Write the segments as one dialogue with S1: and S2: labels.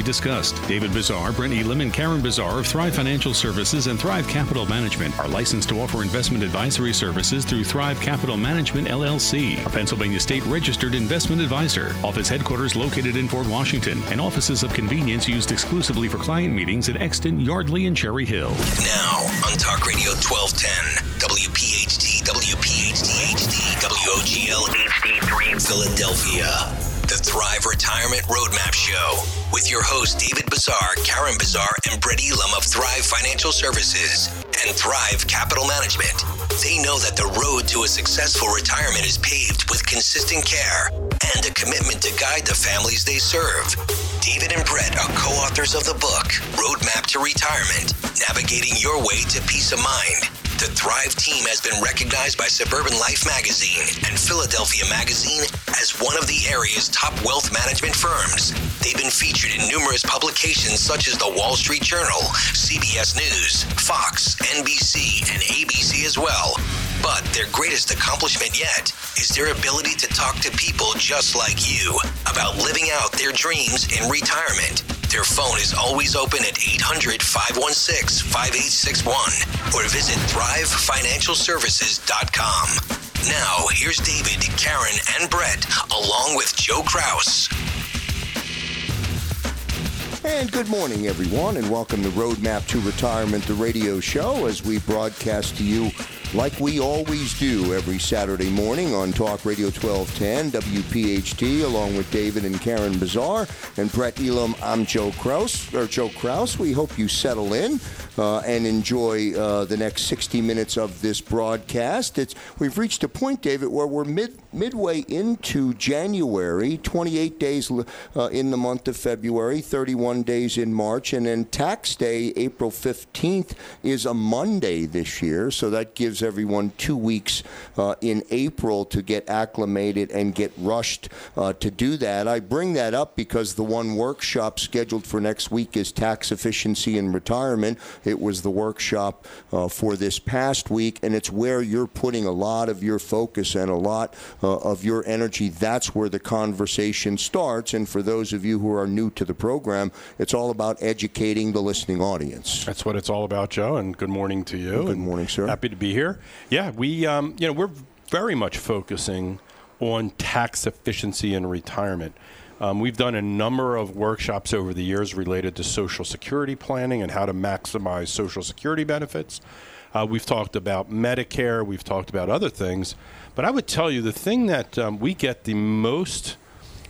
S1: discussed. David Bazar, Brett Elam, and Karen Bazar of Thrive Financial Services and Thrive Capital Management are licensed to offer investment advisory services through Thrive Capital Management LLC, a Pennsylvania state registered investment advisor. Office headquarters located in Fort Washington, and offices of convenience used exclusively for client meetings in Exton, Yardley, and Cherry Hill.
S2: Now on Talk Radio 1210, WPHT, WPHT HD, WOGL HD3 Philadelphia. The Thrive Retirement Roadmap Show with your hosts David Bazar, Karen Bazar, and Brett Elam of Thrive Financial Services and Thrive Capital Management. They know that the road to a successful retirement is paved with consistent care and a commitment to guide the families they serve. David and Brett are co authors of the book, Roadmap to Retirement Navigating Your Way to Peace of Mind. The Thrive team has been recognized by Suburban Life magazine and Philadelphia magazine as one of the area's top wealth management firms. They've been featured in numerous publications such as the Wall Street Journal, CBS News, Fox, NBC, and ABC as well. But their greatest accomplishment yet is their ability to talk to people just like you about living out their dreams in retirement. Their phone is always open at 800 516 5861 or visit thrivefinancialservices.com. Now, here's David, Karen, and Brett, along with Joe Kraus.
S3: And good morning, everyone, and welcome to Roadmap to Retirement, the radio show, as we broadcast to you like we always do every Saturday morning on Talk Radio 1210, WPHT, along with David and Karen Bazar and Brett Elam. I'm Joe Kraus, or Joe Kraus. We hope you settle in uh, and enjoy uh, the next 60 minutes of this broadcast. It's, we've reached a point, David, where we're mid, midway into January, 28 days uh, in the month of February, 31 days in March, and then tax day, April 15th, is a Monday this year, so that gives everyone two weeks uh, in April to get acclimated and get rushed uh, to do that. I bring that up because the one workshop scheduled for next week is tax efficiency and retirement. It was the workshop uh, for this past week, and it's where you're putting a lot of your focus and a lot uh, of your energy. That's where the conversation starts. And for those of you who are new to the program, it's all about educating the listening audience.
S4: That's what it's all about, Joe. And good morning to you.
S3: Good morning, sir.
S4: Happy to be here. Yeah, we, um, you know, we're very much focusing on tax efficiency and retirement. Um, we've done a number of workshops over the years related to Social Security planning and how to maximize Social Security benefits. Uh, we've talked about Medicare, we've talked about other things. But I would tell you the thing that um, we get the most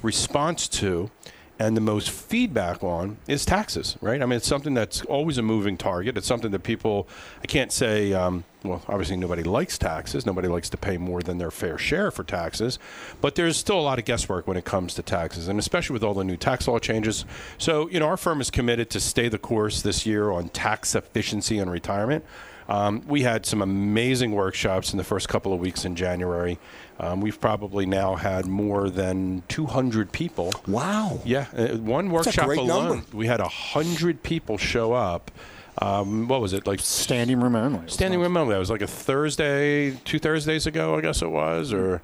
S4: response to and the most feedback on is taxes, right? I mean, it's something that's always a moving target. It's something that people, I can't say, um, well, obviously nobody likes taxes. Nobody likes to pay more than their fair share for taxes. But there's still a lot of guesswork when it comes to taxes, and especially with all the new tax law changes. So, you know, our firm is committed to stay the course this year on tax efficiency and retirement. Um, we had some amazing workshops in the first couple of weeks in January. Um, we've probably now had more than 200 people.
S3: Wow.
S4: Yeah, uh, one workshop alone,
S3: number.
S4: we had 100 people show up. Um, what was it like?
S5: Standing room only.
S4: Standing room only. That was like a Thursday, two Thursdays ago, I guess it was, or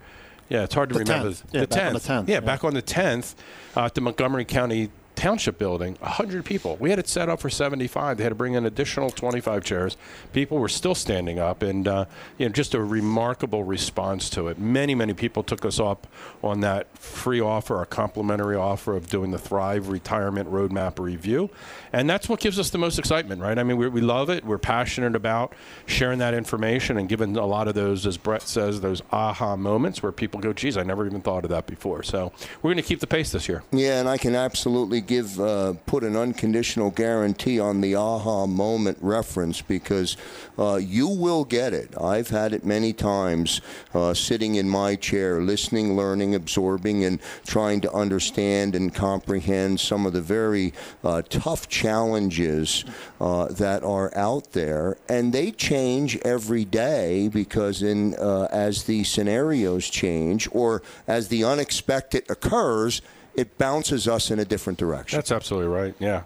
S4: yeah, it's hard to
S5: The
S4: remember.
S5: 10th. Yeah, back on the 10th,
S4: Yeah,
S5: yeah.
S4: back on the 10th uh, at the Montgomery County Township Building. 100 people. We had it set up for 75. They had to bring in additional 25 chairs. People were still standing up, and uh, you know, just a remarkable response to it. Many, many people took us up on that free offer, a complimentary offer of doing the Thrive Retirement Roadmap Review, and that's what gives us the most excitement, right? I mean, we we love it. We're passionate about sharing that information and giving a lot of those, as Brett says, those aha moments where people go, "Geez, I never even thought of that before." So we're going to keep the pace this year.
S3: Yeah, and I can absolutely give uh, put an unconditional guarantee on the aha moment reference because uh, you will get it. I've had it many times, uh, sitting in my chair, listening, learning, absorbing, and trying to understand and comprehend some of the very uh, tough challenges uh, that are out there, and they change every day because in uh, as the scenarios change or as the unexpected occurs, it bounces us in a different direction.
S4: That's absolutely right. Yeah,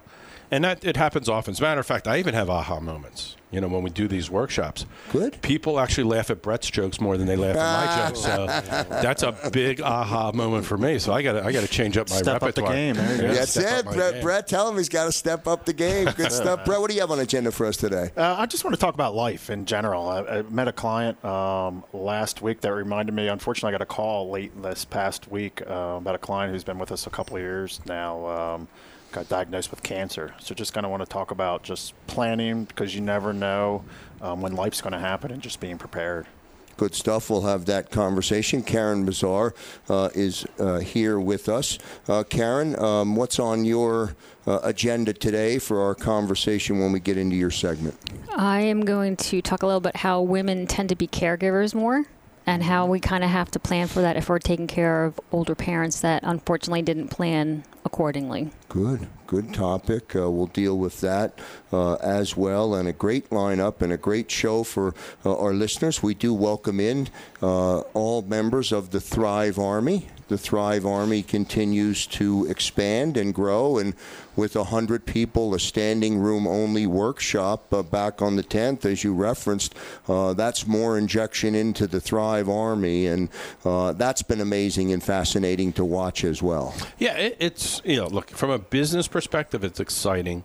S4: and that it happens often. As a matter of fact, I even have aha moments. You know, when we do these workshops,
S3: Good.
S4: People actually laugh at Brett's jokes more than they laugh at my jokes. So that's a big aha moment for me. So I got to I got to change up my
S5: Step up the game. There.
S4: Yeah,
S3: That's it,
S4: my
S3: Brett.
S4: game.
S3: Brett, tell him he's got to step up the game. Good stuff, Brett. What do you have on agenda for us today?
S5: Uh, I just want to talk about life in general. I, I met a client um, last week that reminded me. Unfortunately, I got a call late this past week uh, about a client who's been with us a couple of years now. Um, got diagnosed with cancer. So just kind of want to talk about just planning because you never know um, when life's going to happen and just being prepared.
S3: Good stuff. We'll have that conversation. Karen Bazar uh, is uh, here with us. Uh, Karen, um, what's on your uh, agenda today for our conversation when we get into your segment?
S6: I am going to talk a little bit how women tend to be caregivers more and how we kind of have to plan for that if we're taking care of older parents that unfortunately didn't plan accordingly.
S3: Good, good topic. Uh, we'll deal with that uh, as well, and a great lineup and a great show for uh, our listeners. We do welcome in uh, all members of the Thrive Army. The Thrive Army continues to expand and grow, and with 100 people, a standing room only workshop uh, back on the 10th, as you referenced, uh, that's more injection into the Thrive Army, and uh, that's been amazing and fascinating to watch as well.
S4: Yeah, it, it's you know, look from a business perspective, it's exciting,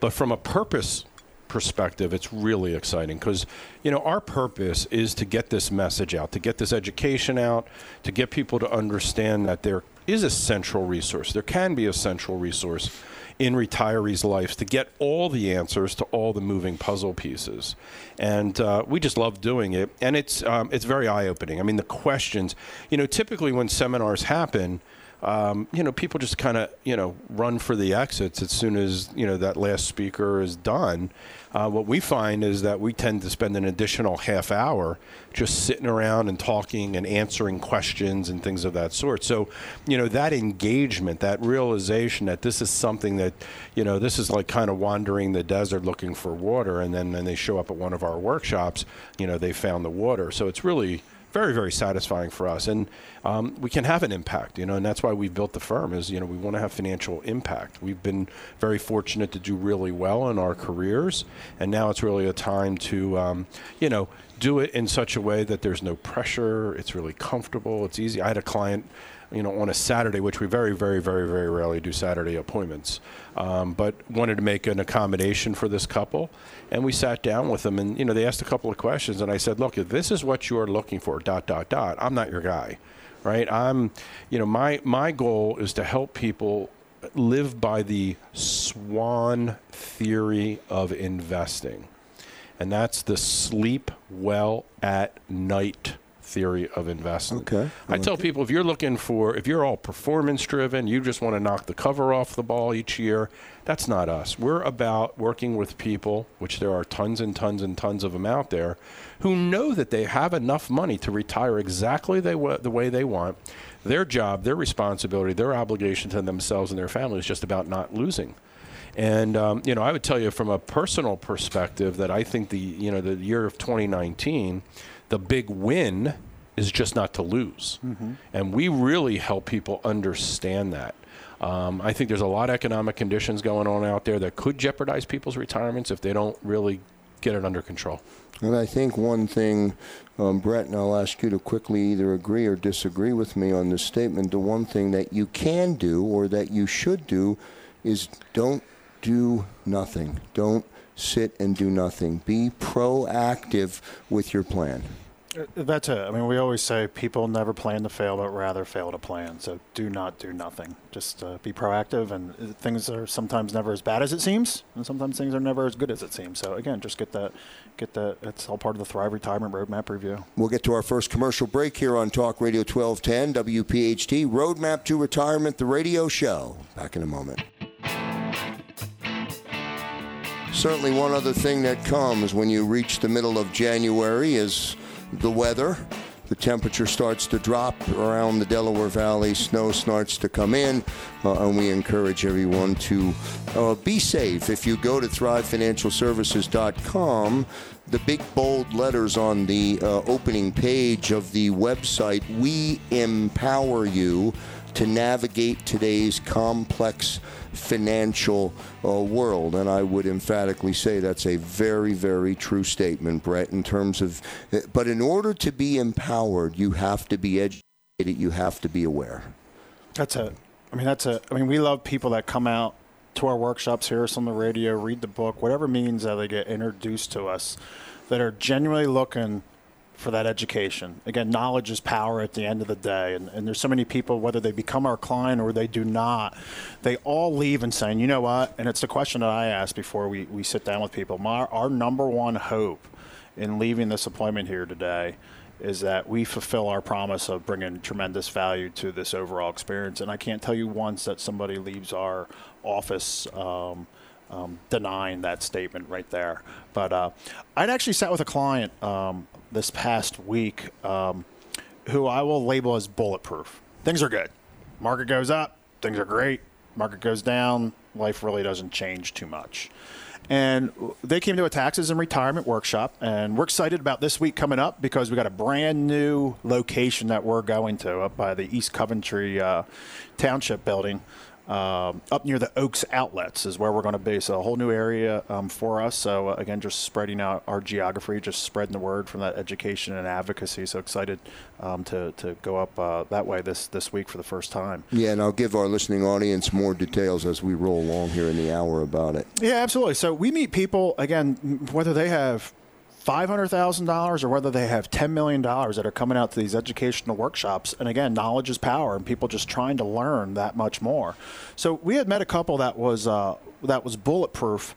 S4: but from a purpose perspective, it's really exciting because you know our purpose is to get this message out, to get this education out, to get people to understand that there is a central resource. There can be a central resource in retirees' lives to get all the answers to all the moving puzzle pieces, and uh, we just love doing it. And it's um, it's very eye opening. I mean, the questions, you know, typically when seminars happen um, you know, people just kind of, you know, run for the exits as soon as, you know, that last speaker is done. Uh, what we find is that we tend to spend an additional half hour just sitting around and talking and answering questions and things of that sort. So, you know, that engagement, that realization that this is something that, you know, this is like kind of wandering the desert looking for water. And then when they show up at one of our workshops, you know, they found the water. So it's really, very very satisfying for us. And um, we can have an impact you know and that's why we built the firm is you know we want to have financial impact. We've been very fortunate to do really well in our careers and now it's really a time to um, you know do it in such a way that there's no pressure it's really comfortable it's easy. I had a client you know, on a Saturday, which we very, very, very, very rarely do Saturday appointments, um, but wanted to make an accommodation for this couple, and we sat down with them, and you know, they asked a couple of questions, and I said, look, if this is what you are looking for, dot dot dot, I'm not your guy, right? I'm, you know, my my goal is to help people live by the swan theory of investing, and that's the sleep well at night theory of investment.
S3: Okay.
S4: I tell people if you're looking for, if you're all performance driven, you just want to knock the cover off the ball each year, that's not us. We're about working with people, which there are tons and tons and tons of them out there, who know that they have enough money to retire exactly they, the way they want. Their job, their responsibility, their obligation to themselves and their family is just about not losing. And um, you know, I would tell you from a personal perspective that I think the you know the year of 2019, the big win is just not to lose, and we really help people understand that. Um, I think there's a lot of economic conditions going on out there that could jeopardize people's retirements if they don't really get it under control.
S3: And I think one thing, um, Brett, and I'll ask you to quickly either agree or disagree with me on this statement. The one thing that you can do or that you should do is don't do nothing. Don't sit and do nothing. Be proactive with your plan.
S5: Uh, That's it. I mean, we always say people never plan to fail, but rather fail to plan. So do not do nothing. Just uh, be proactive, and uh, things are sometimes never as bad as it seems, and sometimes things are never as good as it seems. So again, just get that, get that. It's all part of the Thrive Retirement Roadmap review.
S3: We'll get to our first commercial break here on Talk Radio 1210 WPHT Roadmap to Retirement, the radio show. Back in a moment. certainly one other thing that comes when you reach the middle of January is the weather. The temperature starts to drop around the Delaware Valley. Snow starts to come in, uh, and we encourage everyone to uh, be safe. If you go to thrivefinancialservices.com, the big bold letters on the uh, opening page of the website, we empower you to navigate today's complex financial uh, world. And I would emphatically say that's a very, very true statement, Brett, in terms of. But in order to be empowered, you have to be educated, you have to be aware.
S5: That's a. I mean, that's a. I mean, we love people that come out to our workshops, hear us on the radio, read the book, whatever means that they get introduced to us, that are genuinely looking for that education. Again, knowledge is power at the end of the day. And, and there's so many people, whether they become our client or they do not, they all leave and saying, you know what? And it's the question that I ask before we, we sit down with people. My, our number one hope in leaving this appointment here today is that we fulfill our promise of bringing tremendous value to this overall experience. And I can't tell you once that somebody leaves our office. Um, um, denying that statement right there. But uh, I'd actually sat with a client um, this past week um, who I will label as bulletproof. Things are good. Market goes up, things are great. Market goes down, life really doesn't change too much. And they came to a taxes and retirement workshop, and we're excited about this week coming up because we got a brand new location that we're going to up by the East Coventry uh, Township building. Um, up near the Oaks outlets is where we're going to be. So a whole new area um, for us. So uh, again, just spreading out our geography, just spreading the word from that education and advocacy. So excited um, to, to go up uh, that way this this week for the first time.
S3: Yeah, and I'll give our listening audience more details as we roll along here in the hour about it.
S5: Yeah, absolutely. So we meet people again, whether they have $500,000 or whether they have $10 million that are coming out to these educational workshops. And again, knowledge is power and people just trying to learn that much more. So we had met a couple that was, uh, that was bulletproof.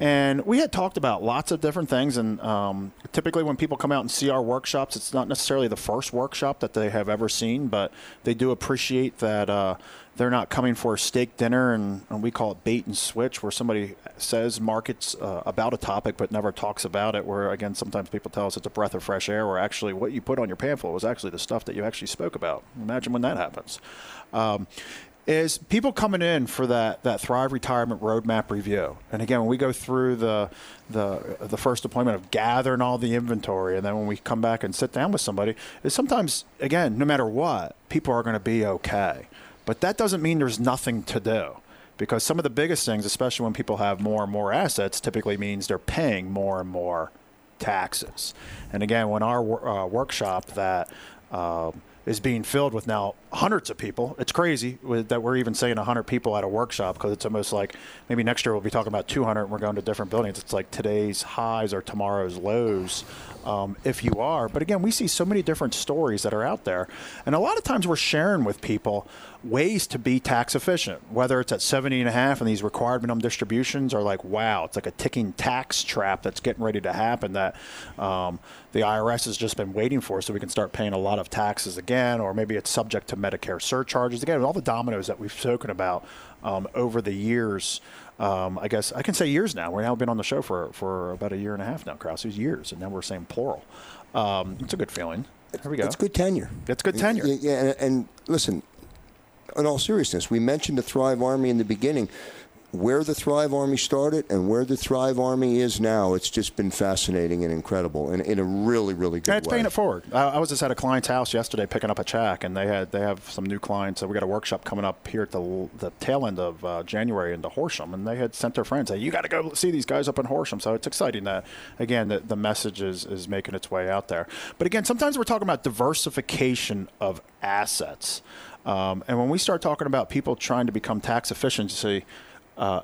S5: And we had talked about lots of different things. And um, typically, when people come out and see our workshops, it's not necessarily the first workshop that they have ever seen, but they do appreciate that uh, they're not coming for a steak dinner and, and, we call it bait and switch where somebody says markets uh, about a topic but never talks about it where again sometimes people tell us it's a breath of fresh air where actually what you put on your pamphlet was actually the stuff that you actually spoke about imagine when that happens um, is people coming in for that, that Thrive Retirement Roadmap review. And again, when we go through the, the, the first deployment of gathering all the inventory, and then when we come back and sit down with somebody, is sometimes, again, no matter what, people are going to be okay. But that doesn't mean there's nothing to do because some of the biggest things, especially when people have more and more assets, typically means they're paying more and more taxes. And again, when our uh, workshop that uh, is being filled with now hundreds of people. It's crazy that we're even saying 100 people at a workshop because it's almost like maybe next year we'll be talking about 200 and we're going to different buildings. It's like today's highs are tomorrow's lows um, if you are. But again, we see so many different stories that are out there. And a lot of times we're sharing with people ways to be tax efficient, whether it's at 70 and a half and these required minimum distributions are like, wow, it's like a ticking tax trap that's getting ready to happen that um, the IRS has just been waiting for so we can start paying a lot of taxes again, or maybe it's subject to Medicare surcharges. Again, all the dominoes that we've spoken about um, over the years. Um, I guess I can say years now. We're now been on the show for, for about a year and a half now, Kraus. It's years, and now we're saying plural. Um, it's a good feeling. There we go.
S3: It's good tenure.
S5: It's good tenure.
S3: Yeah, yeah and, and listen, in all seriousness, we mentioned the Thrive Army in the beginning where the Thrive Army started and where the Thrive Army is now, it's just been fascinating and incredible, and in a really, really good
S5: yeah, it's
S3: way.
S5: paying it forward. I, I, was just at a client's house yesterday picking up a check, and they had they have some new clients. So we got a workshop coming up here at the the tail end of uh, January into Horsham, and they had sent their friends, "Hey, you got to go see these guys up in Horsham." So it's exciting that again the, the message is is making its way out there. But again, sometimes we're talking about diversification of assets. Um, and when we start talking about people trying to become tax efficiency, uh,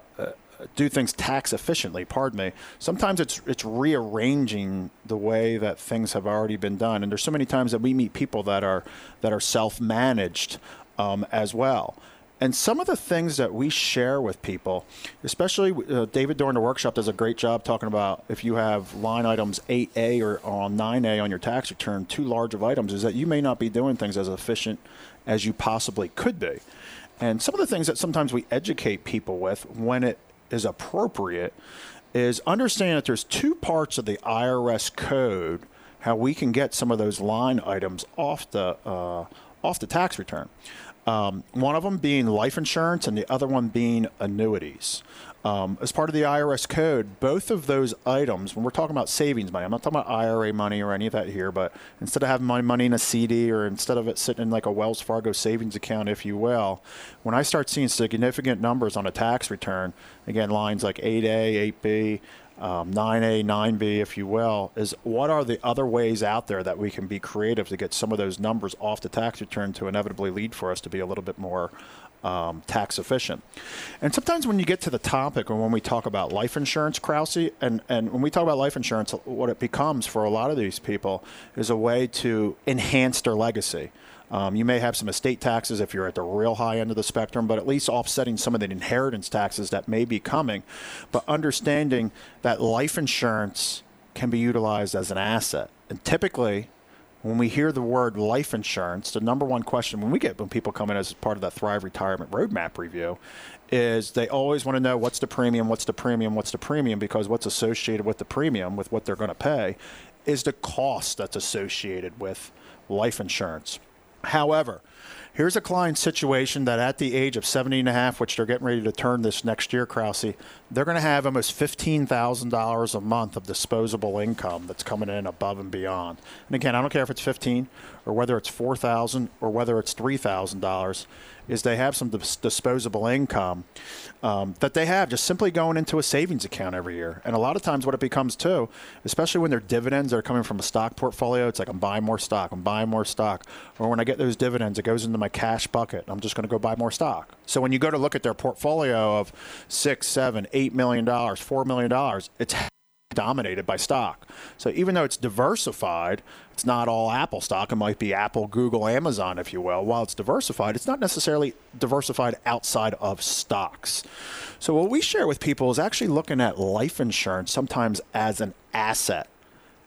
S5: do things tax efficiently. Pardon me. Sometimes it's it's rearranging the way that things have already been done, and there's so many times that we meet people that are that are self-managed um, as well. And some of the things that we share with people, especially uh, David during the workshop does a great job talking about if you have line items 8A or on 9A on your tax return, too large of items, is that you may not be doing things as efficient as you possibly could be. And some of the things that sometimes we educate people with when it is appropriate is understand that there's two parts of the IRS code how we can get some of those line items off the uh, off the tax return. Um, one of them being life insurance, and the other one being annuities. Um, as part of the IRS code, both of those items, when we're talking about savings money, I'm not talking about IRA money or any of that here, but instead of having my money in a CD or instead of it sitting in like a Wells Fargo savings account, if you will, when I start seeing significant numbers on a tax return, again, lines like 8A, 8B, um, 9A, 9B, if you will, is what are the other ways out there that we can be creative to get some of those numbers off the tax return to inevitably lead for us to be a little bit more um, tax efficient. And sometimes when you get to the topic or when we talk about life insurance, Krause, and, and when we talk about life insurance, what it becomes for a lot of these people is a way to enhance their legacy. Um, you may have some estate taxes if you're at the real high end of the spectrum, but at least offsetting some of the inheritance taxes that may be coming. But understanding that life insurance can be utilized as an asset. And typically, when we hear the word life insurance, the number one question when we get when people come in as part of that Thrive Retirement Roadmap review is they always want to know what's the premium, what's the premium, what's the premium, because what's associated with the premium, with what they're going to pay, is the cost that's associated with life insurance. However, here's a client situation that at the age of 70 and a half, which they're getting ready to turn this next year, Krause, they're going to have almost $15,000 a month of disposable income that's coming in above and beyond. And again, I don't care if it's 15 or whether it's 4000 or whether it's $3,000 is they have some dis- disposable income um, that they have just simply going into a savings account every year. And a lot of times, what it becomes too, especially when they're dividends are coming from a stock portfolio, it's like I'm buying more stock, I'm buying more stock. Or when I get those dividends, it goes into my cash bucket. I'm just going to go buy more stock. So when you go to look at their portfolio of six, seven, eight million dollars, four million dollars, it's dominated by stock. So even though it's diversified, it's not all Apple stock. It might be Apple, Google, Amazon, if you will. While it's diversified, it's not necessarily diversified outside of stocks. So what we share with people is actually looking at life insurance sometimes as an asset.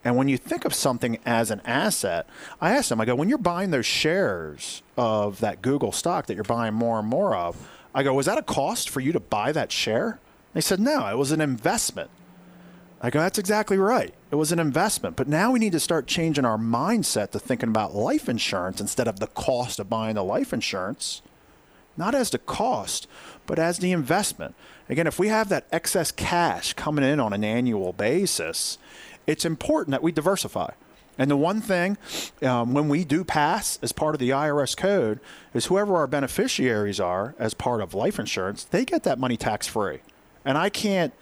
S5: And when you think of something as an asset, I ask them, I go, when you're buying those shares of that Google stock that you're buying more and more of, I go, was that a cost for you to buy that share? They said, no, it was an investment. I go, that's exactly right. It was an investment. But now we need to start changing our mindset to thinking about life insurance instead of the cost of buying the life insurance, not as the cost, but as the investment. Again, if we have that excess cash coming in on an annual basis, it's important that we diversify. And the one thing, um, when we do pass as part of the IRS code, is whoever our beneficiaries are as part of life insurance, they get that money tax free. And I can't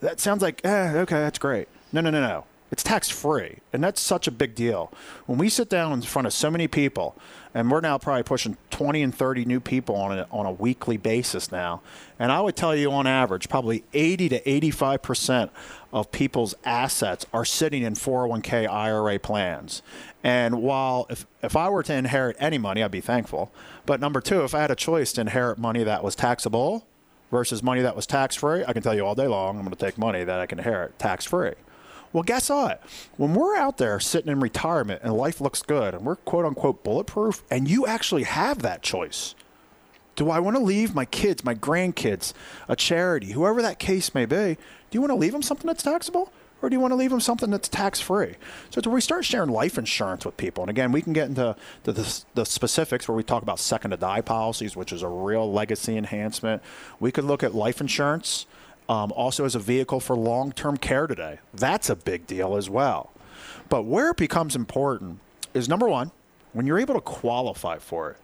S5: that sounds like, eh, okay, that's great. No, no, no, no. It's tax free. And that's such a big deal. When we sit down in front of so many people, and we're now probably pushing 20 and 30 new people on a, on a weekly basis now. And I would tell you on average, probably 80 to 85% of people's assets are sitting in 401k IRA plans. And while if, if I were to inherit any money, I'd be thankful. But number two, if I had a choice to inherit money that was taxable, versus money that was tax free, I can tell you all day long, I'm going to take money that I can inherit tax free. Well, guess what? When we're out there sitting in retirement and life looks good and we're quote unquote bulletproof, and you actually have that choice. Do I want to leave my kids, my grandkids, a charity, whoever that case may be? Do you want to leave them something that's taxable? or do you want to leave them something that's tax free? So we start sharing life insurance with people, and again, we can get into the, the, specifics where we talk about second to die policies, which is a real legacy enhancement. We could look at life insurance um, also as a vehicle for long term care today. That's a big deal as well. But where it becomes important is number one, when you're able to qualify for it.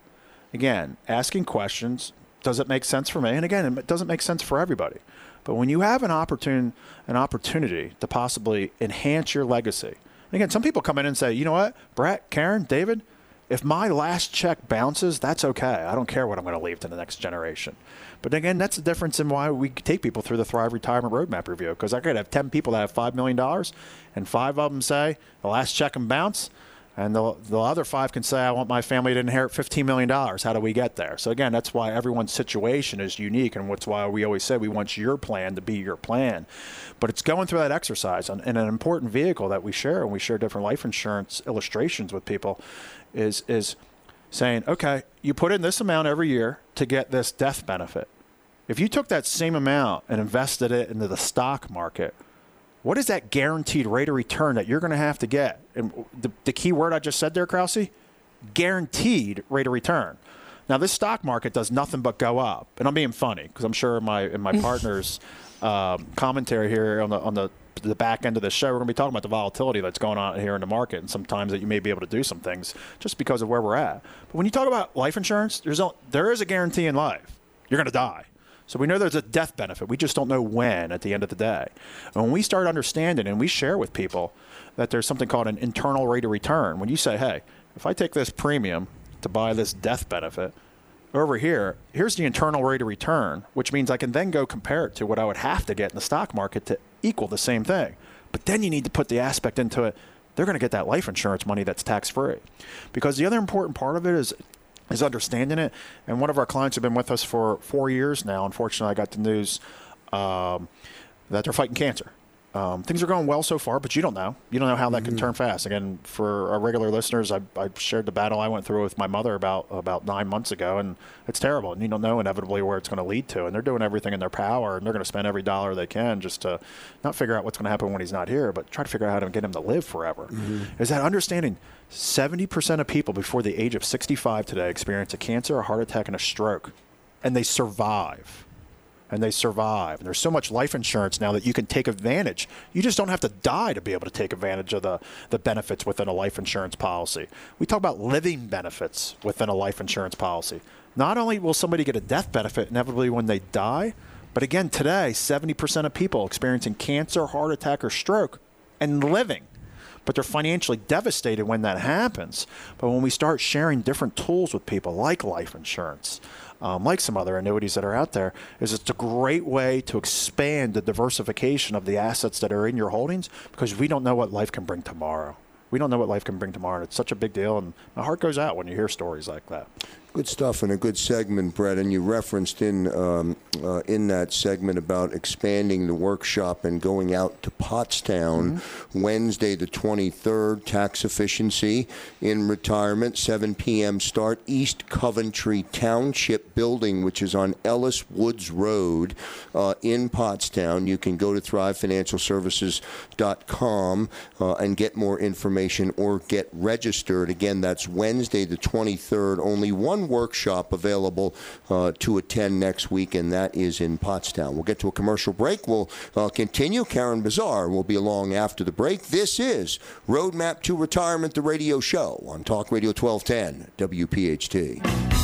S5: Again, asking questions does it make sense for me? And again, it doesn't make sense for everybody. But when you have an opportune an opportunity to possibly enhance your legacy, and again, some people come in and say, you know what, Brett, Karen, David, if my last check bounces, that's okay. I don't care what I'm going to leave to the next generation. But again, that's the difference in why we take people through the Thrive Retirement Roadmap Review. Because I could have 10 people that have $5 million, and five of them say the last check and bounce, and the, the other five can say, I want my family to inherit $15 million. How do we get there? So, again, that's why everyone's situation is unique, and that's why we always say we want your plan to be your plan. But it's going through that exercise. And, and an important vehicle that we share, and we share different life insurance illustrations with people, is, is saying, okay, you put in this amount every year to get this death benefit. If you took that same amount and invested it into the stock market, what is that guaranteed rate of return that you're going to have to get? And the, the key word I just said there, Krause, guaranteed rate of return. Now, this stock market does nothing but go up, and I'm being funny because I'm sure in my in my partner's um, commentary here on the on the the back end of the show, we're going to be talking about the volatility that's going on here in the market, and sometimes that you may be able to do some things just because of where we're at. But when you talk about life insurance, there's a, there is a guarantee in life. You're going to die. So we know there's a death benefit. We just don't know when at the end of the day. And when we start understanding and we share with people that there's something called an internal rate of return, when you say, hey, if I take this premium to buy this death benefit, over here, here's the internal rate of return, which means I can then go compare it to what I would have to get in the stock market to equal the same thing. But then you need to put the aspect into it. They're going to get that life insurance money that's tax free. Because the other important part of it is is understanding it. And one of our clients have been with us for four years now. Unfortunately, I got the news um, that they're fighting cancer. Um, things are going well so far, but you don't know. You don't know how that can turn fast. Again, for our regular listeners, I, I shared the battle I went through with my mother about about nine months ago, and it's terrible. And you don't know inevitably where it's going to lead to. And they're doing everything in their power, and they're going to spend every dollar they can just to not figure out what's going to happen when he's not here, but try to figure out how to get him to live forever. Is that understanding? Seventy percent of people before the age of sixty-five today experience a cancer, a heart attack, and a stroke, and they survive and they survive. And there's so much life insurance now that you can take advantage. You just don't have to die to be able to take advantage of the, the benefits within a life insurance policy. We talk about living benefits within a life insurance policy. Not only will somebody get a death benefit inevitably when they die, but again, today, 70% of people experiencing cancer, heart attack, or stroke and living but they're financially devastated when that happens. But when we start sharing different tools with people, like life insurance, um, like some other annuities that are out there, is it's a great way to expand the diversification of the assets that are in your holdings because we don't know what life can bring tomorrow. We don't know what life can bring tomorrow, and it's such a big deal. And my heart goes out when you hear stories like that.
S3: Good stuff and a good segment, Brett. And you referenced in um, uh, in that segment about expanding the workshop and going out to Pottstown Wednesday, the 23rd. Tax efficiency in retirement, 7 p.m. start. East Coventry Township Building, which is on Ellis Woods Road uh, in Pottstown. You can go to thrivefinancialservices.com uh, and get more information or get registered. Again, that's Wednesday, the 23rd. Only one workshop available uh, to attend next week, and that is in Pottstown. We'll get to a commercial break. We'll uh, continue. Karen Bazar will be along after the break. This is Roadmap to Retirement, the radio show on Talk Radio 1210, WPHT.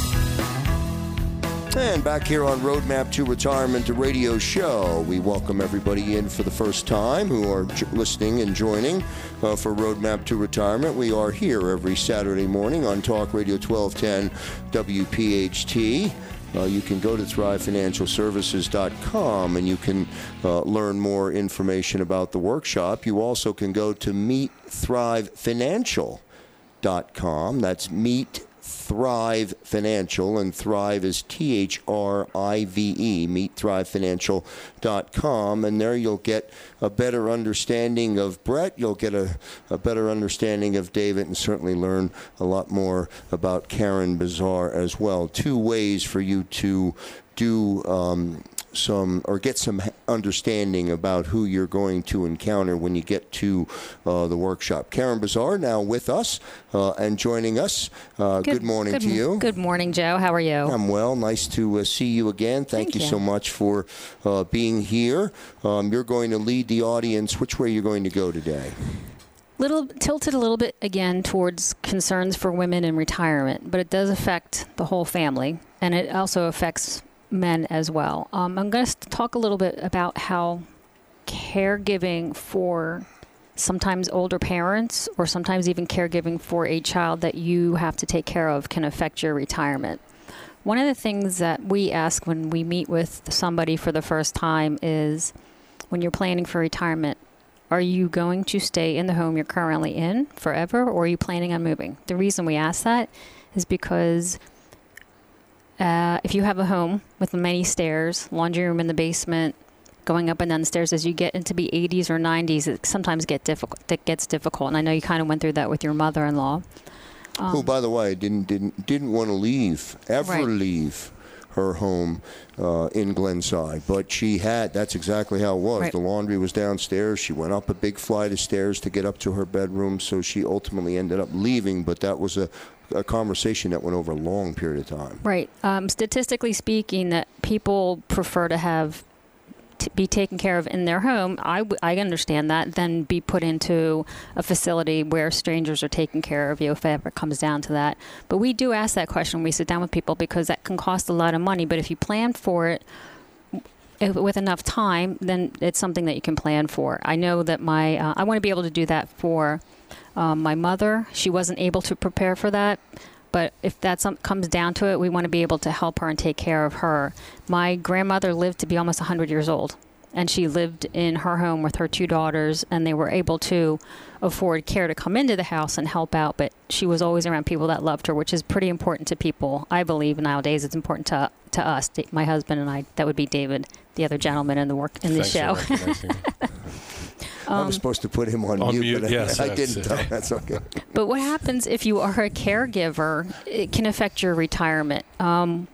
S3: And back here on Roadmap to Retirement, the radio show, we welcome everybody in for the first time who are j- listening and joining uh, for Roadmap to Retirement. We are here every Saturday morning on Talk Radio 1210 WPHT. Uh, you can go to thrivefinancialservices.com and you can uh, learn more information about the workshop. You also can go to meetthrivefinancial.com. That's meet Thrive Financial, and Thrive is T H R I V E, meetthrivefinancial.com. And there you'll get a better understanding of Brett, you'll get a, a better understanding of David, and certainly learn a lot more about Karen Bazar as well. Two ways for you to do. Um, some or get some understanding about who you're going to encounter when you get to uh, the workshop. Karen Bazar now with us uh, and joining us. Uh, good, morning
S6: good
S3: to you.
S6: Good morning, Joe. How are you?
S3: I'm well. Nice to uh, see you again. Thank,
S6: Thank
S3: you,
S6: you.
S3: so much for uh, being here. Um, you're going to lead the audience. Which way you're going to go today?
S6: little tilted a little bit again towards concerns for women in retirement, but it does affect the whole family, and it also affects men as well. Um, I'm going to talk a little bit about how caregiving for sometimes older parents or sometimes even caregiving for a child that you have to take care of can affect your retirement. One of the things that we ask when we meet with somebody for the first time is when you're planning for retirement, are you going to stay in the home you're currently in forever or are you planning on moving? The reason we ask that is because uh, if you have a home with many stairs, laundry room in the basement, going up and down the stairs as you get into the 80s or 90s, it sometimes get difficult. It gets difficult, and I know you kind of went through that with your mother-in-law.
S3: Who, by the way, didn't didn't didn't want to leave ever
S6: Um, Right.
S3: leave her home uh, in Glenside. But she had, that's exactly how it was.
S6: Right.
S3: The laundry was downstairs. She went up a big flight of stairs to get up to her bedroom, so she ultimately ended up leaving. But that was a, a conversation that went over a long period of time.
S6: Right. Um, statistically speaking, that people prefer to have to be taken care of in their home. I, I understand that. Than be put into a facility where strangers are taking care of you, if it ever comes down to that. But we do ask that question when we sit down with people because that can cost a lot of money. But if you plan for it. If, with enough time, then it's something that you can plan for. I know that my uh, I want to be able to do that for um, my mother. She wasn't able to prepare for that, but if that comes down to it, we want to be able to help her and take care of her. My grandmother lived to be almost 100 years old, and she lived in her home with her two daughters, and they were able to afford care to come into the house and help out. But she was always around people that loved her, which is pretty important to people. I believe nowadays it's important to to us, my husband and I. That would be David, the other gentleman in the work in the show.
S4: recognizing me.
S3: I was supposed to put him on,
S4: On
S3: mute,
S4: mute,
S3: but I-
S4: yes,
S3: I, didn't.
S4: it.
S3: though. That's okay.
S6: But what happens if you are a caregiver? It can affect your retirement. Um,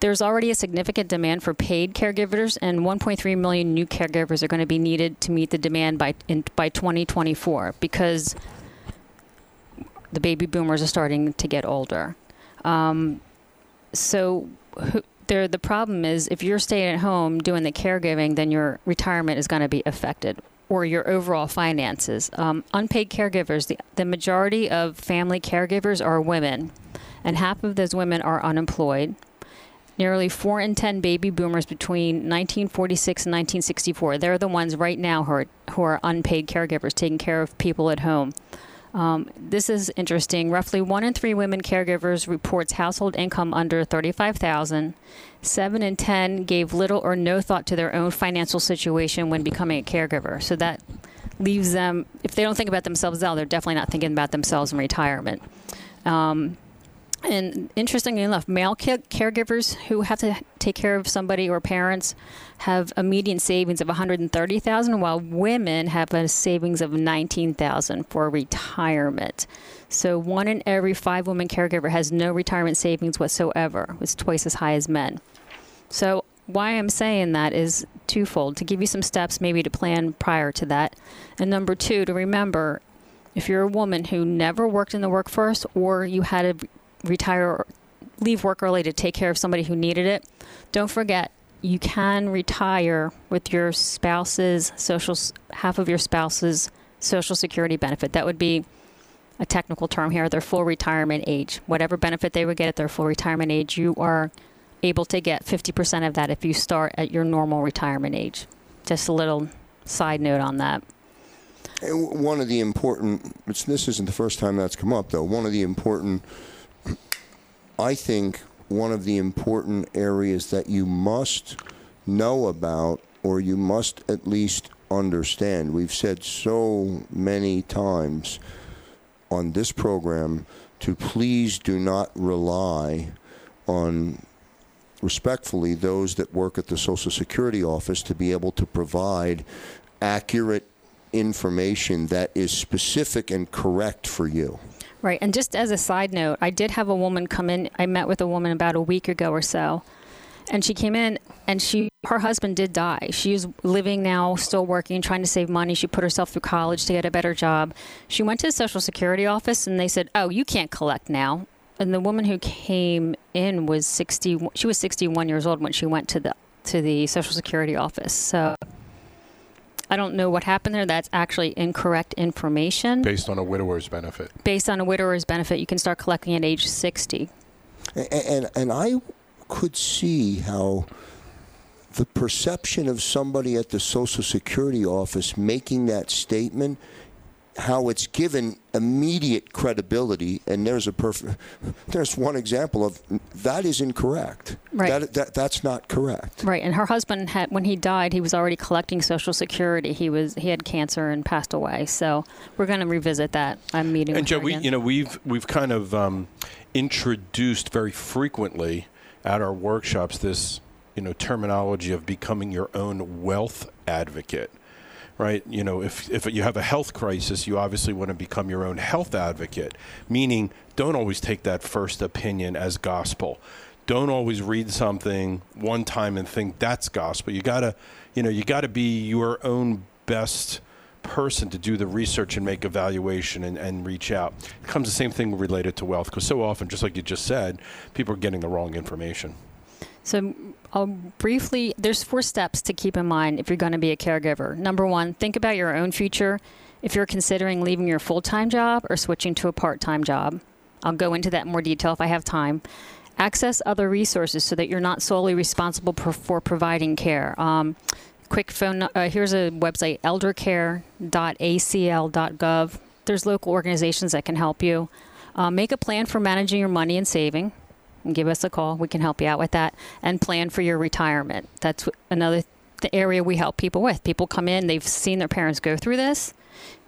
S6: there's already a significant demand for paid caregivers, and 1.3 million new caregivers are going to be needed to meet the demand by in, by 2024 because the baby boomers are starting to get older. Um, so who, there, the problem is if you're staying at home doing the caregiving, then your retirement is going to be affected or your overall finances. Um, unpaid caregivers, the, the majority of family caregivers are women, and half of those women are unemployed. Nearly four in 10 baby boomers between 1946 and 1964, they're the ones right now who are, who are unpaid caregivers, taking care of people at home. Um, this is interesting. Roughly one in three women caregivers reports household income under 35,000. Seven in 10 gave little or no thought to their own financial situation when becoming a caregiver. So that leaves them, if they don't think about themselves now, they're definitely not thinking about themselves in retirement. Um, and interestingly enough, male care- caregivers who have to take care of somebody or parents have a median savings of 130,000, while women have a savings of 19,000 for retirement. So one in every five women caregiver has no retirement savings whatsoever. It's twice as high as men. So why I'm saying that is twofold: to give you some steps maybe to plan prior to that, and number two, to remember if you're a woman who never worked in the workforce or you had to retire or leave work early to take care of somebody who needed it, don't forget you can retire with your spouse's social half of your spouse's social security benefit. That would be a technical term here, their full retirement age. Whatever benefit they would get at their full retirement age, you are able to get 50% of that if you start at your normal retirement age. Just a little side note on that.
S3: One of the important, this isn't the first time that's come up, though. One of the important, I think, one of the important areas that you must know about or you must at least understand. We've said so many times on this program to please do not rely on respectfully those that work at the Social Security office to be able to provide accurate information that is specific and correct for you.
S6: Right. And just as a side note, I did have a woman come in. I met with a woman about a week ago or so. And she came in and she her husband did die. She's living now, still working, trying to save money. She put herself through college to get a better job. She went to the Social Security office and they said, "Oh, you can't collect now." And the woman who came in was 60 she was 61 years old when she went to the to the Social Security office. So I don't know what happened there. That's actually incorrect information.
S4: Based on a widower's benefit.
S6: Based on a widower's benefit, you can start collecting at age 60.
S3: A- And and I could see how the perception of somebody at the Social Security office making that statement, how it's given immediate credibility, and there's a perfect, there's one example of that is incorrect.
S6: Right.
S3: That, that that's not correct.
S6: Right, and her husband had when he died, he was already collecting Social Security. He was he had cancer and passed away. So we're going to revisit that. I'm meeting
S4: And
S6: with
S4: Joe,
S6: her
S4: we you know we've we've kind of um, introduced very frequently at our workshops this you know terminology of becoming your own wealth advocate. Right, you know, if if you have a health crisis, you obviously want to become your own health advocate. Meaning, don't always take that first opinion as gospel. don't always read something one time and think that's gospel. You gotta, you know, you gotta be your own best person to do the research and make evaluation and, and reach out. It comes the same thing related to wealth because so often, just like you just said, people are getting the wrong information.
S6: So, I'll briefly, there's four steps to keep in mind if you're going to be a caregiver. Number one, think about your own future. If you're considering leaving your full time job or switching to a part time job, I'll go into that in more detail if I have time. Access other resources so that you're not solely responsible for, for providing care. Um, quick phone uh, here's a website eldercare.acl.gov there's local organizations that can help you uh, make a plan for managing your money and saving give us a call we can help you out with that and plan for your retirement that's another th- area we help people with people come in they've seen their parents go through this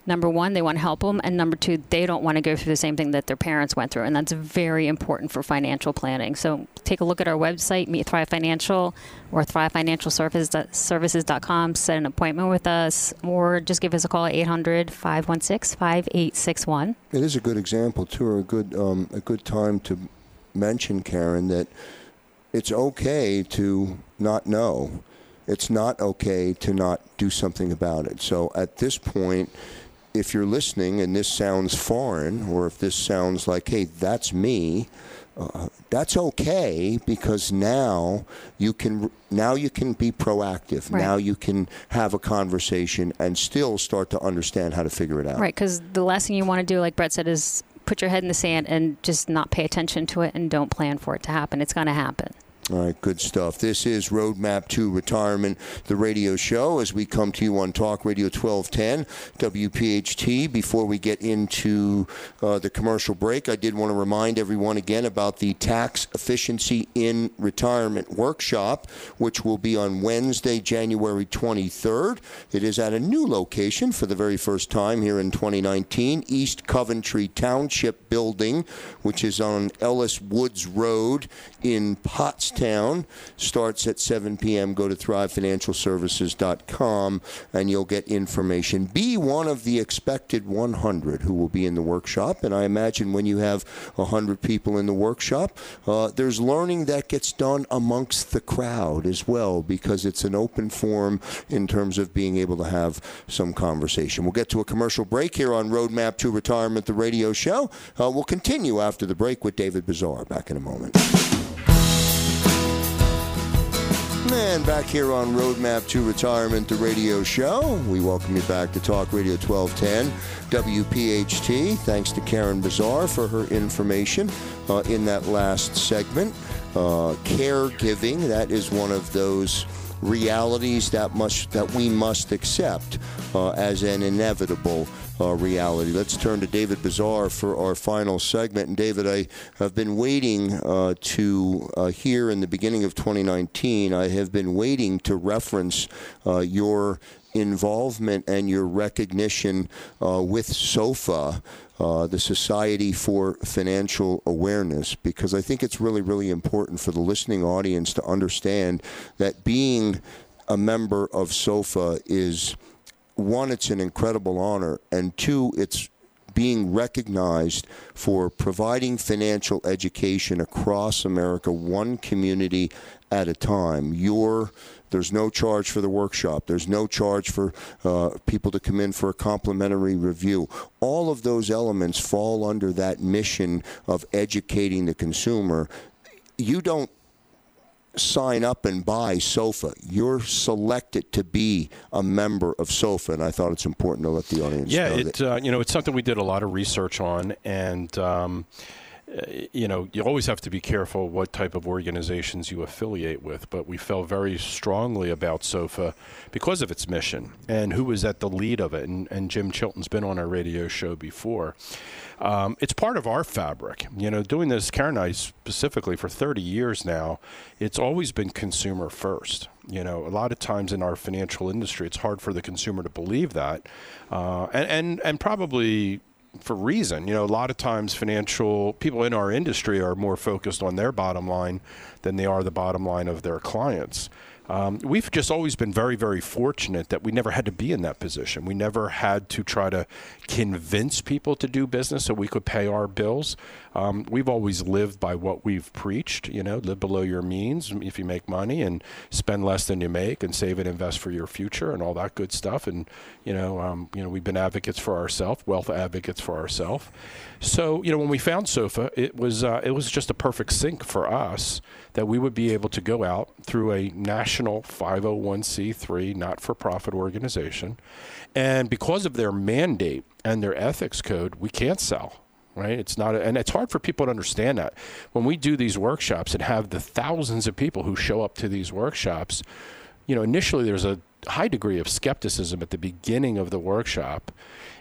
S6: number one, they want to help them, and number two, they don't want to go through the same thing that their parents went through, and that's very important for financial planning. So take a look at our website, Meet Thrive Financial or thrivefinancialservices.com, set an appointment with us, or just give us a call at 800-516-5861.
S3: It is a good example, too, or a good, um, a good time to mention, Karen, that it's okay to not know. It's not okay to not do something about it. So at this point, if you're listening and this sounds foreign, or if this sounds like, hey, that's me, uh, that's okay because now you can now you can be proactive.
S6: Right.
S3: Now you can have a conversation and still start to understand how to figure it out.
S6: Right, because the last thing you want to do, like Brett said, is put your head in the sand and just not pay attention to it and don't plan for it to happen. It's going to happen.
S3: All right, good stuff. This is Roadmap to Retirement, the radio show, as we come to you on Talk Radio 1210, WPHT. Before we get into uh, the commercial break, I did want to remind everyone again about the Tax Efficiency in Retirement Workshop, which will be on Wednesday, January 23rd. It is at a new location for the very first time here in 2019, East Coventry Township Building, which is on Ellis Woods Road in Pottstown. Starts at 7 p.m. Go to thrivefinancialservices.com and you'll get information. Be one of the expected 100 who will be in the workshop. And I imagine when you have 100 people in the workshop, uh, there's learning that gets done amongst the crowd as well because it's an open forum in terms of being able to have some conversation. We'll get to a commercial break here on Roadmap to Retirement, the radio show. Uh, we'll continue after the break with David Bazar. Back in a moment. And back here on Roadmap to Retirement, the radio show. We welcome you back to Talk Radio 1210, WPHT. Thanks to Karen Bazar for her information uh, in that last segment. Uh, caregiving, that is one of those realities that must that we must accept uh, as an inevitable uh, reality. Let's turn to David Bazar for our final segment. And David, I have been waiting uh, to uh, hear in the beginning of 2019. I have been waiting to reference uh, your involvement and your recognition uh, with SOFA. Uh, the Society for Financial Awareness, because I think it's really, really important for the listening audience to understand that being a member of SOFA is one, it's an incredible honor, and two, it's being recognized for providing financial education across America, one community at a time. Your there's no charge for the workshop. There's no charge for uh, people to come in for a complimentary review. All of those elements fall under that mission of educating the consumer. You don't sign up and buy SOFA. You're selected to be a member of SOFA, and I thought it's important to let the audience
S4: yeah,
S3: know
S4: it uh, you know it's something we did a lot of research on, and um, you know you always have to be careful what type of organizations you affiliate with. But we felt very strongly about SOFA because of its mission and who was at the lead of it. And, and Jim Chilton's been on our radio show before. Um, it's part of our fabric. You know, doing this, Karen and I specifically for 30 years now, it's always been consumer first. You know, a lot of times in our financial industry, it's hard for the consumer to believe that, uh, and, and and probably for reason. You know, a lot of times financial people in our industry are more focused on their bottom line than they are the bottom line of their clients. Um, we've just always been very, very fortunate that we never had to be in that position. We never had to try to convince people to do business so we could pay our bills. Um, we've always lived by what we've preached. You know, live below your means if you make money, and spend less than you make, and save and invest for your future, and all that good stuff. And you know, um, you know, we've been advocates for ourselves, wealth advocates for ourselves. So, you know, when we found SOFA, it was uh, it was just a perfect sync for us that we would be able to go out through a national 501c3 not-for-profit organization, and because of their mandate and their ethics code, we can't sell. Right? It's not, a, and it's hard for people to understand that when we do these workshops and have the thousands of people who show up to these workshops. You know, initially there's a high degree of skepticism at the beginning of the workshop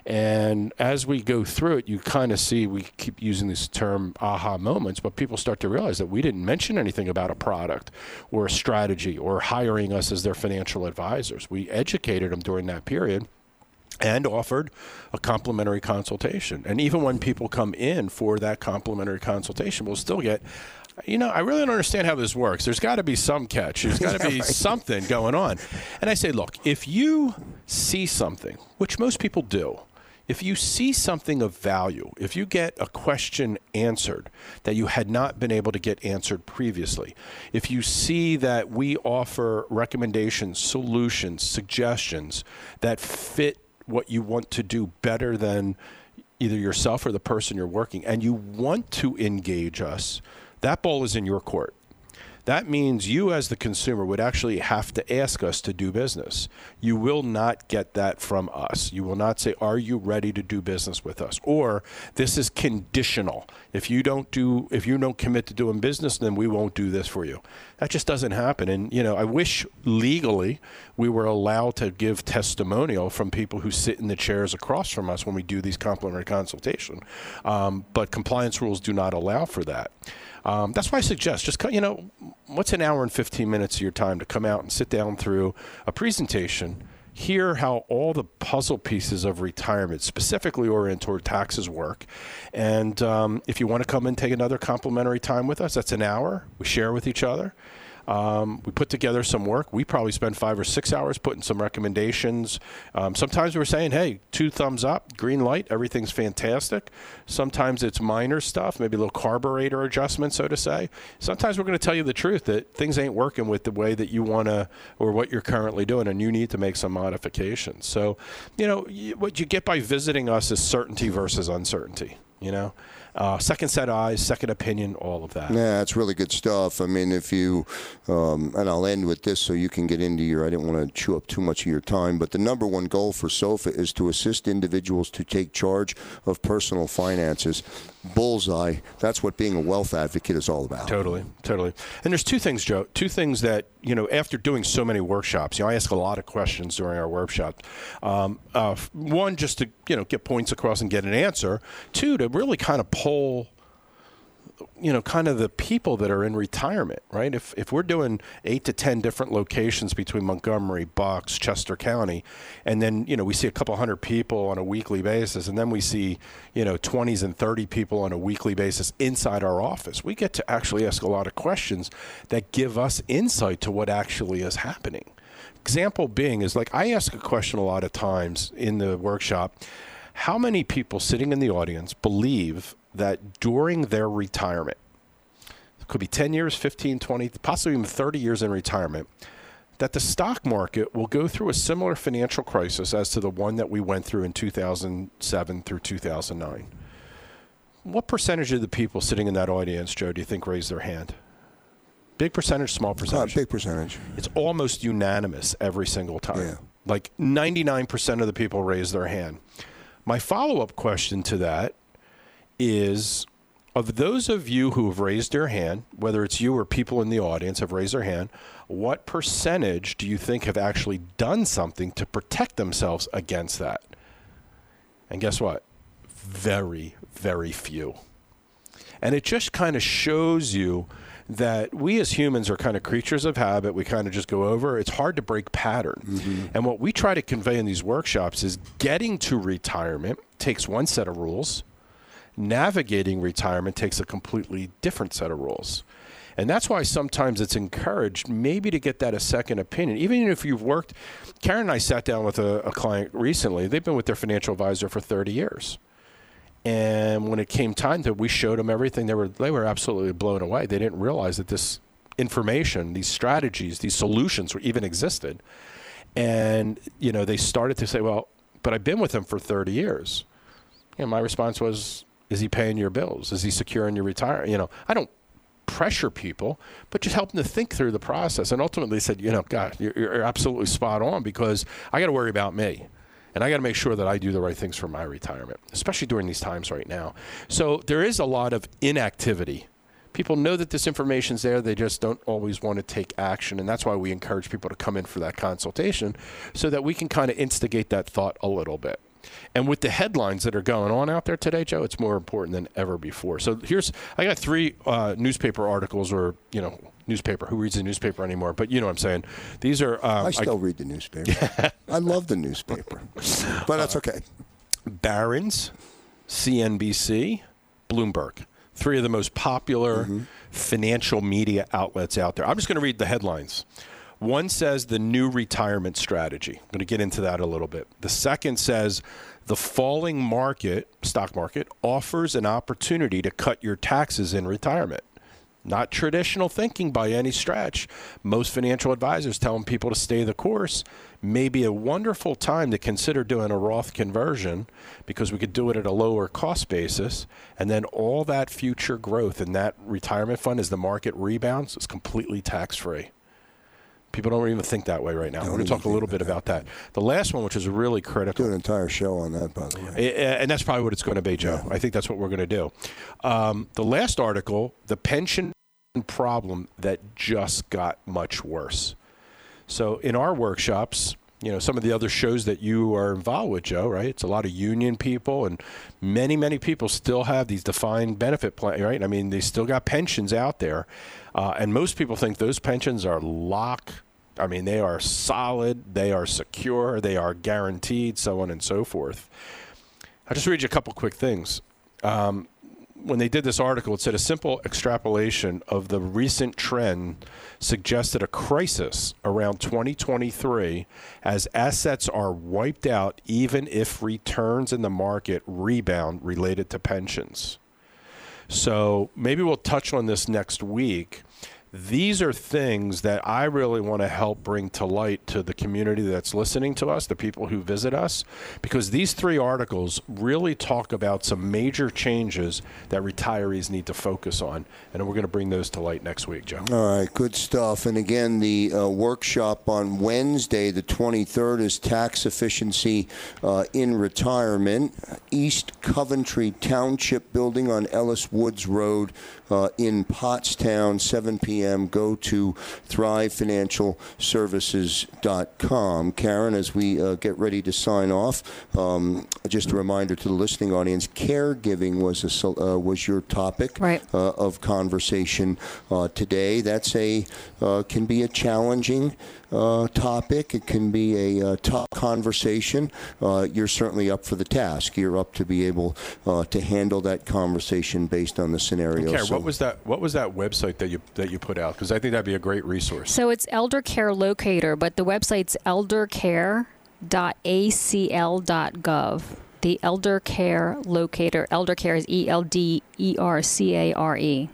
S4: and as we go through it, you kind of see we keep using this term aha moments, but people start to realize that we didn't mention anything about a product or a strategy or hiring us as their financial advisors. We educated them during that period and offered a complimentary consultation. And even when people come in for that complimentary consultation, we'll still get you know, I really don't understand how this works. There's got to be some catch. There's got to be something going on. And I say, look, if you see something, which most people do, if you see something of value, if you get a question answered that you had not been able to get answered previously, if you see that we offer recommendations, solutions, suggestions that fit what you want to do better than either yourself or the person you're working, and you want to engage us, that ball is in your court that means you as the consumer would actually have to ask us to do business. You will not get that from us. You will not say, "Are you ready to do business with us?" or "This is conditional. If you don't do if you don't commit to doing business, then we won't do this for you." That just doesn't happen. And you know, I wish legally we were allowed to give testimonial from people who sit in the chairs across from us when we do these complimentary consultation. Um, but compliance rules do not allow for that. Um, that's why I suggest just you know, what's an hour and 15 minutes of your time to come out and sit down through a presentation, hear how all the puzzle pieces of retirement, specifically oriented toward taxes, work. And um, if you want to come and take another complimentary time with us, that's an hour. We share with each other. Um, we put together some work. We probably spend five or six hours putting some recommendations. Um, sometimes we're saying, hey, two thumbs up, green light, everything's fantastic. Sometimes it's minor stuff, maybe a little carburetor adjustment, so to say. Sometimes we're going to tell you the truth that things ain't working with the way that you want to or what you're currently doing, and you need to make some modifications. So, you know, what you get by visiting us is certainty versus uncertainty, you know? Uh, second set eyes, second opinion, all of that.
S3: Yeah, that's really good stuff. I mean, if you, um, and I'll end with this so you can get into your, I didn't want to chew up too much of your time, but the number one goal for SOFA is to assist individuals to take charge of personal finances bullseye. That's what being a wealth advocate is all about.
S4: Totally, totally. And there's two things, Joe. Two things that you know after doing so many workshops, you know, I ask a lot of questions during our workshop. Um, uh, one, just to you know get points across and get an answer. Two, to really kind of pull you know, kind of the people that are in retirement, right? If, if we're doing eight to 10 different locations between Montgomery, Bucks, Chester County, and then, you know, we see a couple hundred people on a weekly basis, and then we see, you know, 20s and 30 people on a weekly basis inside our office, we get to actually ask a lot of questions that give us insight to what actually is happening. Example being is like I ask a question a lot of times in the workshop how many people sitting in the audience believe that during their retirement, it could be 10 years, 15, 20, possibly even 30 years in retirement, that the stock market will go through a similar financial crisis as to the one that we went through in 2007 through 2009. What percentage of the people sitting in that audience, Joe, do you think raised their hand? Big percentage, small percentage?
S3: Uh, big percentage.
S4: It's almost unanimous every single time.
S3: Yeah.
S4: Like 99% of the people raise their hand. My follow up question to that is of those of you who have raised your hand, whether it's you or people in the audience have raised their hand, what percentage do you think have actually done something to protect themselves against that? And guess what? Very, very few. And it just kind of shows you that we as humans are kind of creatures of habit. We kind of just go over. It's hard to break pattern. Mm-hmm. And what we try to convey in these workshops is getting to retirement takes one set of rules navigating retirement takes a completely different set of rules. And that's why sometimes it's encouraged maybe to get that a second opinion. Even if you've worked, Karen and I sat down with a, a client recently. They've been with their financial advisor for 30 years. And when it came time to, we showed them everything. They were they were absolutely blown away. They didn't realize that this information, these strategies, these solutions were even existed. And you know, they started to say, "Well, but I've been with them for 30 years." Know, my response was, "Is he paying your bills? Is he securing your retirement?" You know, I don't pressure people, but just help them to think through the process. And ultimately said, you know, God, you're, you're absolutely spot on because I got to worry about me. And I got to make sure that I do the right things for my retirement, especially during these times right now. So there is a lot of inactivity. People know that this information's there, they just don't always want to take action. And that's why we encourage people to come in for that consultation so that we can kind of instigate that thought a little bit. And with the headlines that are going on out there today, Joe, it's more important than ever before. So here's I got three uh, newspaper articles, or you know, newspaper. Who reads the newspaper anymore? But you know what I'm saying. These are.
S3: Um, I still I, read the newspaper. I love the newspaper, but that's okay.
S4: Barron's, CNBC, Bloomberg. Three of the most popular mm-hmm. financial media outlets out there. I'm just going to read the headlines. One says the new retirement strategy. I'm going to get into that a little bit. The second says the falling market, stock market, offers an opportunity to cut your taxes in retirement. Not traditional thinking by any stretch. Most financial advisors telling people to stay the course may be a wonderful time to consider doing a Roth conversion because we could do it at a lower cost basis. And then all that future growth in that retirement fund as the market rebounds is completely tax free. People don't even think that way right now. We're going to talk a little bit about that. The last one, which is really critical.
S3: Do an entire show on that, by the way.
S4: And that's probably what it's going to be, Joe. Yeah. I think that's what we're going to do. Um, the last article, the pension problem that just got much worse. So in our workshops, you know, some of the other shows that you are involved with, Joe, right? It's a lot of union people, and many, many people still have these defined benefit plans, right? I mean, they still got pensions out there. Uh, and most people think those pensions are lock. I mean, they are solid, they are secure, they are guaranteed, so on and so forth. I'll just read you a couple quick things. Um, when they did this article, it said a simple extrapolation of the recent trend suggested a crisis around 2023 as assets are wiped out even if returns in the market rebound related to pensions. So maybe we'll touch on this next week these are things that I really want to help bring to light to the community that's listening to us, the people who visit us, because these three articles really talk about some major changes that retirees need to focus on. And we're going to bring those to light next week, Joe.
S3: All right, good stuff. And again, the uh, workshop on Wednesday, the 23rd, is tax efficiency uh, in retirement. East Coventry Township Building on Ellis Woods Road uh, in Pottstown, 7 p.m. Go to thrivefinancialservices.com. Karen, as we uh, get ready to sign off, um, just a reminder to the listening audience: caregiving was a uh, was your topic
S6: right.
S3: Uh, of conversation uh, today. That's a uh, can be a challenging uh, topic. It can be a uh, tough conversation. Uh, you're certainly up for the task. You're up to be able uh, to handle that conversation based on the scenario.
S4: Okay, so what was that? What was that website that you that you put out? Because I think that'd be a great resource.
S6: So it's Elder Care Locator, but the website's eldercare.acl.gov. The Elder Care Locator. Elder Care is E L D E R C A R E.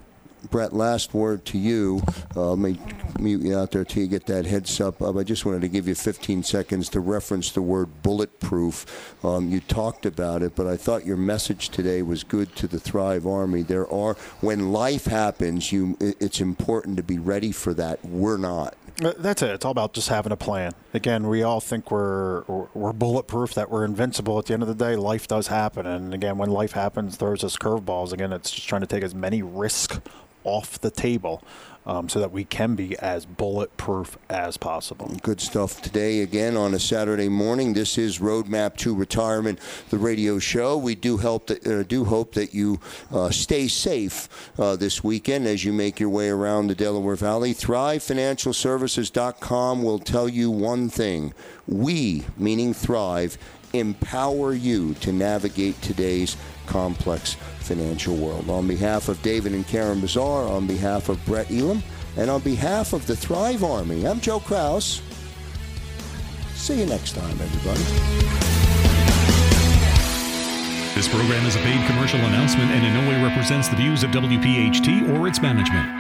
S3: Brett, last word to you. Uh, let me mute you out there till you get that heads up. Uh, I just wanted to give you 15 seconds to reference the word bulletproof. Um, you talked about it, but I thought your message today was good to the Thrive Army. There are, when life happens, you it's important to be ready for that. We're not.
S5: Uh, that's it. It's all about just having a plan. Again, we all think we're we're bulletproof, that we're invincible. At the end of the day, life does happen, and again, when life happens, throws us curveballs. Again, it's just trying to take as many risks off the table um, so that we can be as bulletproof as possible.
S3: Good stuff today again on a Saturday morning. This is Roadmap to Retirement, the radio show. We do help that, uh, do hope that you uh, stay safe uh, this weekend as you make your way around the Delaware Valley. ThriveFinancialServices.com will tell you one thing: we, meaning Thrive, empower you to navigate today's complex financial world. On behalf of David and Karen Bazar, on behalf of Brett Elam, and on behalf of the Thrive Army, I'm Joe Kraus. See you next time, everybody.
S1: This program is a paid commercial announcement and in no way represents the views of WPHT or its management.